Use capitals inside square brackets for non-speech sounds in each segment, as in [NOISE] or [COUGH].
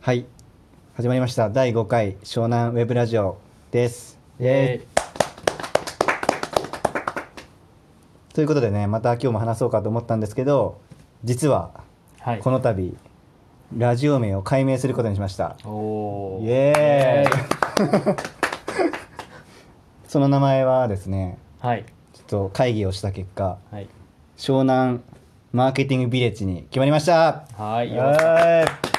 はい。始まりました。第5回湘南ウェブラジオです。イエーイ。ということでねまた今日も話そうかと思ったんですけど実ははい。この度ラジオ名を改名することにしました。おー。イエーイ。その名前はですねはい。ちょっと会議をした結果はい。湘南マーケティングビレッジに決まりました。はいよはーい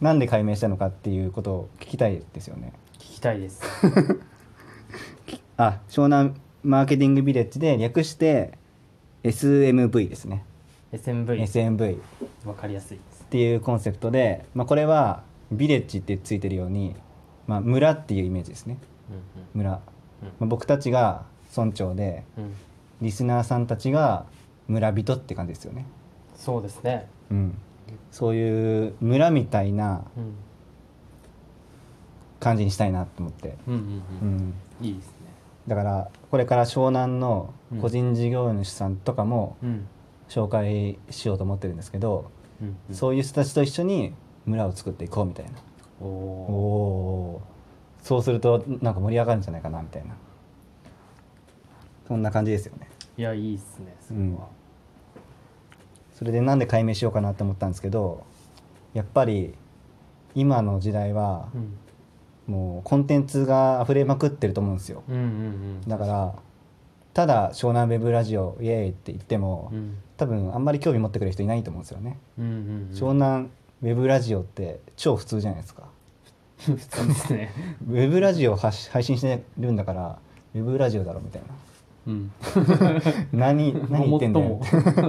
なんで改名したのかっていうことを聞きたいですよね。聞きたいです。[LAUGHS] あ湘南マーケティングビレッジで略して SMV ですね。SMV SMV わかりやすいです。っていうコンセプトで、まあ、これはビレッジってついてるように、まあ、村っていうイメージですね。う村、まあ、僕たちが村長でんうんうん。リスナーさんたちが村人って感じですよね。そうですね。うんそういう村みたいなうん感じにしたいなと思って、うん。うんううん。ん、いいですね。だからこれから湘南の個人事業主さんとかもうん。紹介しようと思ってるんですけど、うんうん。そういう人たちと一緒に村を作っていこうみたいな。おおそうするとなんか盛り上がるんじゃないかなみたいな。そんな感じですよね。いやいいっすねそれはそれでなんで解明しようかなと思ったんですけどやっぱり今の時代はうん。もうコンテンツが溢れまくってると思うんですよ。うんうんうん。だからただ湘南ウェブラジオイエーイって言ってもうん。多分あんまり興味持ってくれる人いないと思うんですよね、うんうんうん。湘南ウェブラジオって超普通じゃないですか。[LAUGHS] 普通ですね。[LAUGHS] ウェブラジオ配信してるんだからウェブラジオだろみたいうん。な何 [LAUGHS] 何言ってんだよ。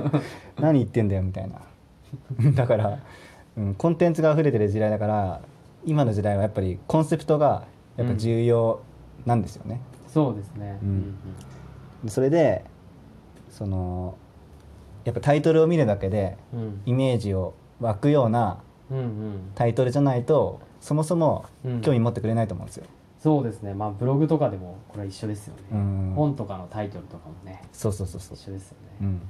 [LAUGHS] 何言ってんだよみたいな。[LAUGHS] だから、うん、コンテンツが溢れてる時代だから今の時代はやっぱりコンセプトがやっぱ重要なんですよね、そうですね。うん。それでそのやっぱタイトルを見るだけでうんうん。イメージを湧くようなうんうん。タイトルじゃないとそもそもうん。興味持ってくれないと思うんですよ、そうですね。まあブログとかでもこれは一緒ですよね。うん。本とかのタイトルとかもね。そうそうそうそう。一緒ですよね。うん、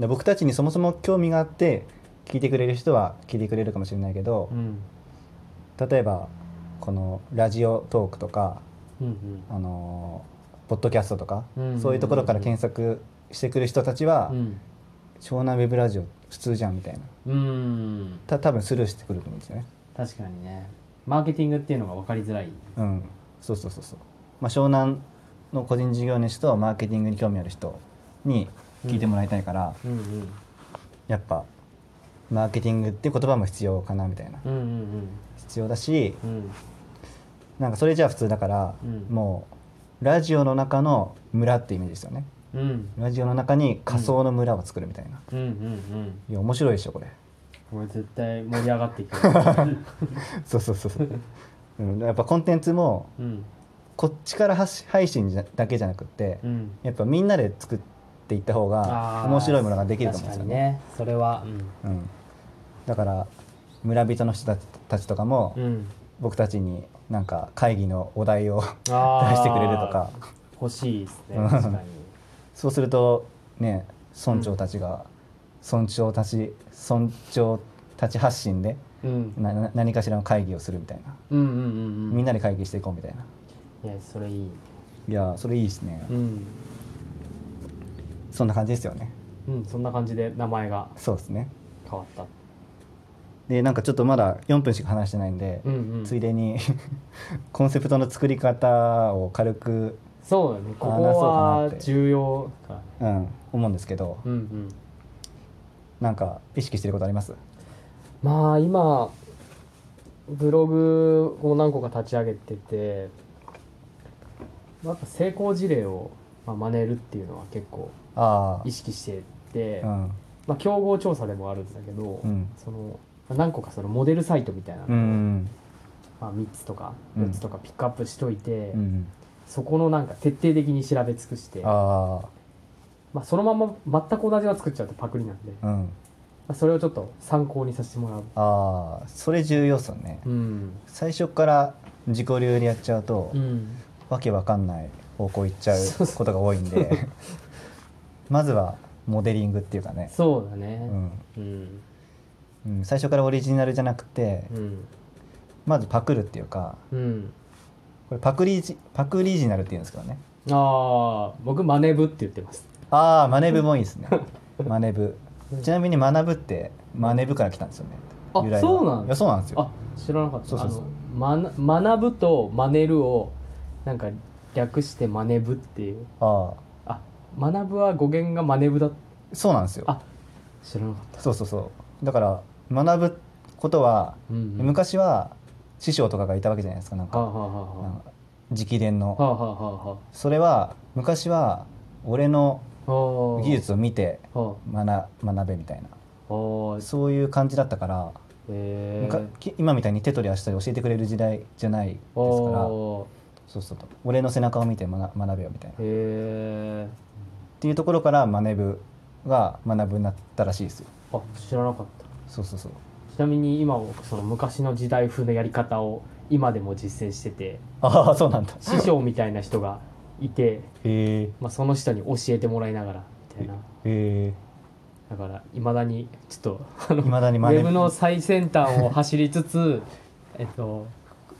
で僕たちにそもそも興味があって聞いてくれる人は聞いてくれるかもしれないけど、うん。例えばこのラジオトークとか、うんあのーポッドキャストとか、うんそういうところから検索してくる人たちは、うん。湘南ウェブラジオ普通じゃんみたいな。うんうん。た多分スルーしてくると思うんですよね。確かにねマーケティングっていうのが分かりづらい。うん、そうそうそうそう、まあ、湘南の個人事業主とマーケティングに興味ある人に聞いてもらいたいから、うんうん。やっぱマーケティングっていう言葉も必要かなみたいな。うんうん必要だしうん。うんなんかそれじゃあ普通だから、うん。もうラジオの中の村ってイメージですよね。うん。ラジオの中に仮想の村を作るみたいな、うんうんうん。いや面白いでしょこれこれ絶対盛り上がっていく [LAUGHS] そうそうそうそう、うん、やっぱコンテンツもうん。こっちから発配信じゃだけじゃなくって、うん。やっぱみんなで作っていった方が面白いものができると思うんですよね。確かにね。それはうん、だから村人の人たちとかも、僕たちになんか会議のお題を [LAUGHS] 出してくれるとか。欲しいですねうん。確かに。そうするとね村長たちが、村長たち村長たち発信でうん。なな何かしらの会議をするみたいな、うんうんうんうん。みんなで会議していこうみたいな。いやそれいい。いやそれいいですね、うん。そんな感じですよね。うんそんな感じで名前がそうですね。変わった。でなんかちょっとまだ4分しか話してないんで、うんうん。ついでに [LAUGHS] コンセプトの作り方を軽く、そうだね。ここは重要か。うん、思うんですけど。うんうんなんか意識してることあります？まあ今ブログを何個か立ち上げててやっぱ成功事例をまあ真似るっていうのは結構あ意識してて、あうん。まあ、競合調査でもあるんだけど、うん。そのまあ何個かそのモデルサイトみたいなのを、うんまあ、3つとかうん4つとかピックアップしといて、うんそこのなんか徹底的に調べ尽くしてあまあ、そのまま全く同じの作っちゃうとパクリなんで、まあうん。あ、それをちょっと参考にさせてもらう。ああそれ重要っすよね、うん。最初から自己流でやっちゃうと、うん。わけわかんない方向行っちゃうことが多いんで。[LAUGHS] まずはモデリングっていうかね、そうだね。うん。うん。うん、最初からオリジナルじゃなくてうん。まずパクるっていうかうん。これパクリジパクリジナルっていうんですけどね。ああ僕マネブって言ってますああマネブもいいですね。マネブ。ちなみに学ぶってマネブから来たんですよね。あ由来は。そうなんいやそうなんですよ。あ知らなかった。そうそうそう。あのまな学ぶとマネるをなんか略してマネブっていう。あああ学ぶは語源がマネブだ。そうなんですよ。あ知らなかった。そうそうそう。だから学ぶことは、うんうん。昔は師匠とかがいたわけじゃないですかなんか。はあはあはなんか直伝の、あはあはあはそれは昔は俺のあはあ技術を見ては学学べみたいな。そういう感じだったから、今みたいに手取り足取り教えてくれる時代じゃないですから。へそうそう俺の背中を見て学学べよみたいな。っえていうところから学ぶが学ぶになったらしいですよ。あ知らなかった。そうそうそう。ちなみに今僕その昔の時代風のやり方を今でも実践してて。ああそうなんだ。師匠みたいな人がいて、へえまあ、その人に教えてもらいながらみたいな。へだからいまだにちょっとあのいまだにウ真似。ェブの最先端を走りつつ [LAUGHS] えっと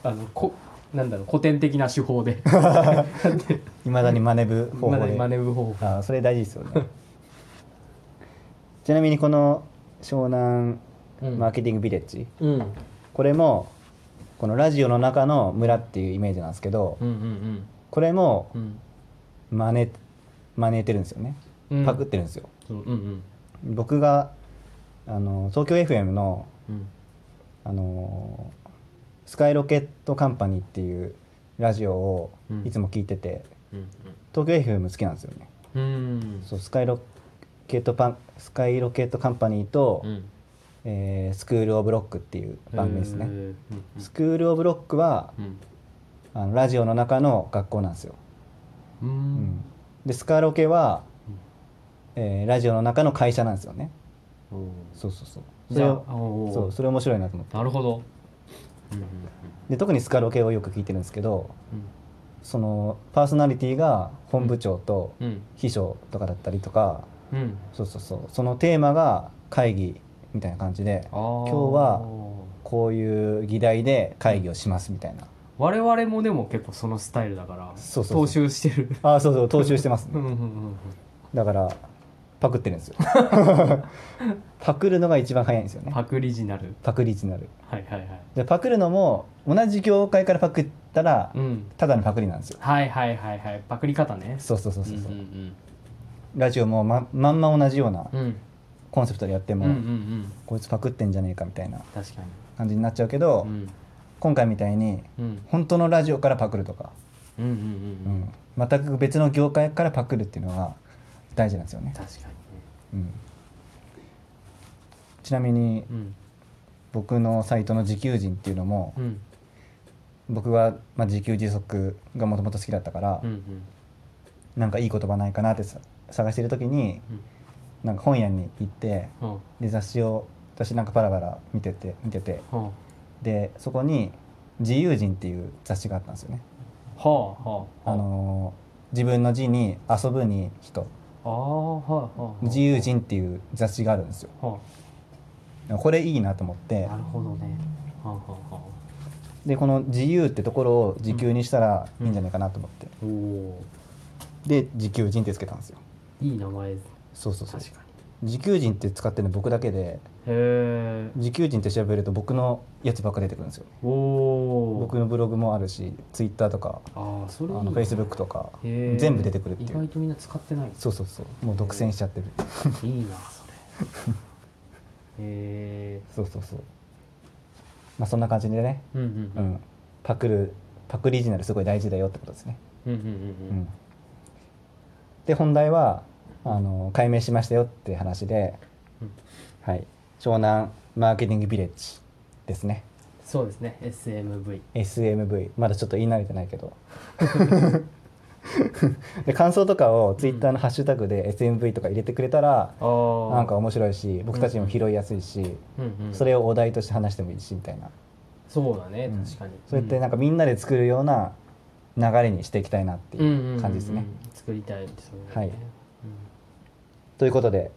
あのこなんだろう古典的な手法で。[LAUGHS] いまだに学ぶ方法で。マネブ方法。ああそれ大事ですよね。[LAUGHS] ちなみにこの湘南うん。マーケティングビレッジ、うん。これもこのラジオの中の村っていうイメージなんですけど、うんうんこれもうん。真似真似てるんですよね、うん。パクってるんですよ。うんうん。僕があの東京 FM のうん。あのスカイロケットカンパニーっていうラジオをうん。いつも聞いてて、うん東京 FM 好きなんですよね。うん。うんそうスカイロケットパンスカイロケットカンパニーと、うん。えースクール・オブ・ロックっていう番組ですね、スクール・オブ・ロックはうんあのラジオの中の学校なんですよ、うん。でスカロケは、えーラジオの中の会社なんですよね。そうそうそう。それそうそれ面白いなと思って。なるほど。で特にスカロケをよく聞いてるんですけどうん。そのパーソナリティが本部長とうん。秘書とかだったりとか、うん。そうそうそう。そのテーマが会議みたいな感じで今今日はこういう議題で会議をしますみたいな我々もでも結構そのスタイルだからそうそうそう。踏襲してる。ああそうそう踏襲してますね。うんうんうんだからパクってるんですよ。[LAUGHS] パクるのが一番早いんですよね。パクリジナル。パクリジナル。はいはいはい。でパクるのも同じ業界からパクったらうん。ただのパクリなんですよ。はいはいはいはい。パクリ方ね。そうそうそうそうそう、んラジオもままんま同じようなうんうん。コンセプトでやっても、うんうんうん。こいつパクってんじゃねえかみたいな確かに。感じになっちゃうけど、うん今回みたいにうん。本当のラジオからパクるとか、うんうんううん。ん。全く別の業界からパクるっていうのは大事なんですよね、確かにね。うん、ちなみにうん。僕のサイトの自給人っていうのも、うん。僕はまあ自給自足がもともと好きだったから、うんうん。なんかいい言葉ないかなってさ探してる時にうん。なんか本屋に行ってうん。で雑誌を私なんかパラパラ見てて見ててはでそこに「自由人」っていう雑誌があったんですよね。あはあはあ。あのー自分の字に遊ぶに人。ああはいはいはい自由人っていう雑誌があるんですよ。はこれいいなと思って。あなるほどね。はあはあはでこの自由ってところを時給にしたらいいんじゃないかなと思って、あおおで自給人ってつけたんですよ。いい名前そうそうそう。確か自給人って使ってるの僕だけでにへえ自給人って調べると僕のやつばっか出てくるんですよ。おお僕のブログもあるしツイッターとかああそれいいあのフェイスブックとか全部出てくるっていう。意外とみんな使ってない。そうそうそう。もう独占しちゃってる。いいなそれ。[LAUGHS] へえそうそうそう。まあそんな感じでね、うんうんうん、パクるパクリジナルすごい大事だよってことですね、うんうんううん。ん、で本題はあの解明しましたよって話で、うん。はい湘南マーケティングビレッジですね。そうですね。SMV SMV まだちょっと言い慣れてないけど。[LAUGHS] で感想とかをツイッターのハッシュタグで SMV とか入れてくれたら、なんか面白いし僕たちも拾いやすいし、うんうんそれをお題として話してもいいしみたいな、そうだねうん。確かに。そうやってなんかみんなで作るような流れにしていきたいなっていう感じですね、うんうん。うん作りたいそうだね。はい。ということで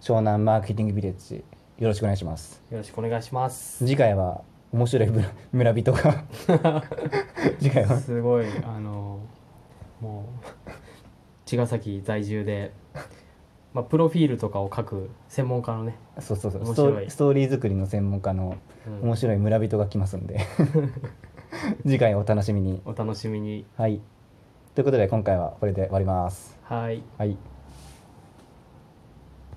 湘南マーケティングビレッジよろしくお願いします。よろしくお願いします。次回は面白い村村人が。[LAUGHS] 次回は。すごいあのもう茅ヶ崎在住で、まあ、プロフィールとかを書く専門家のね、そうそうそう。面白い。ストーリーストーリー作りの専門家のうん。面白い村人が来ますんで。[LAUGHS] 次回お楽しみに。お楽しみに。はい。ということで今回はこれで終わります。はい。はい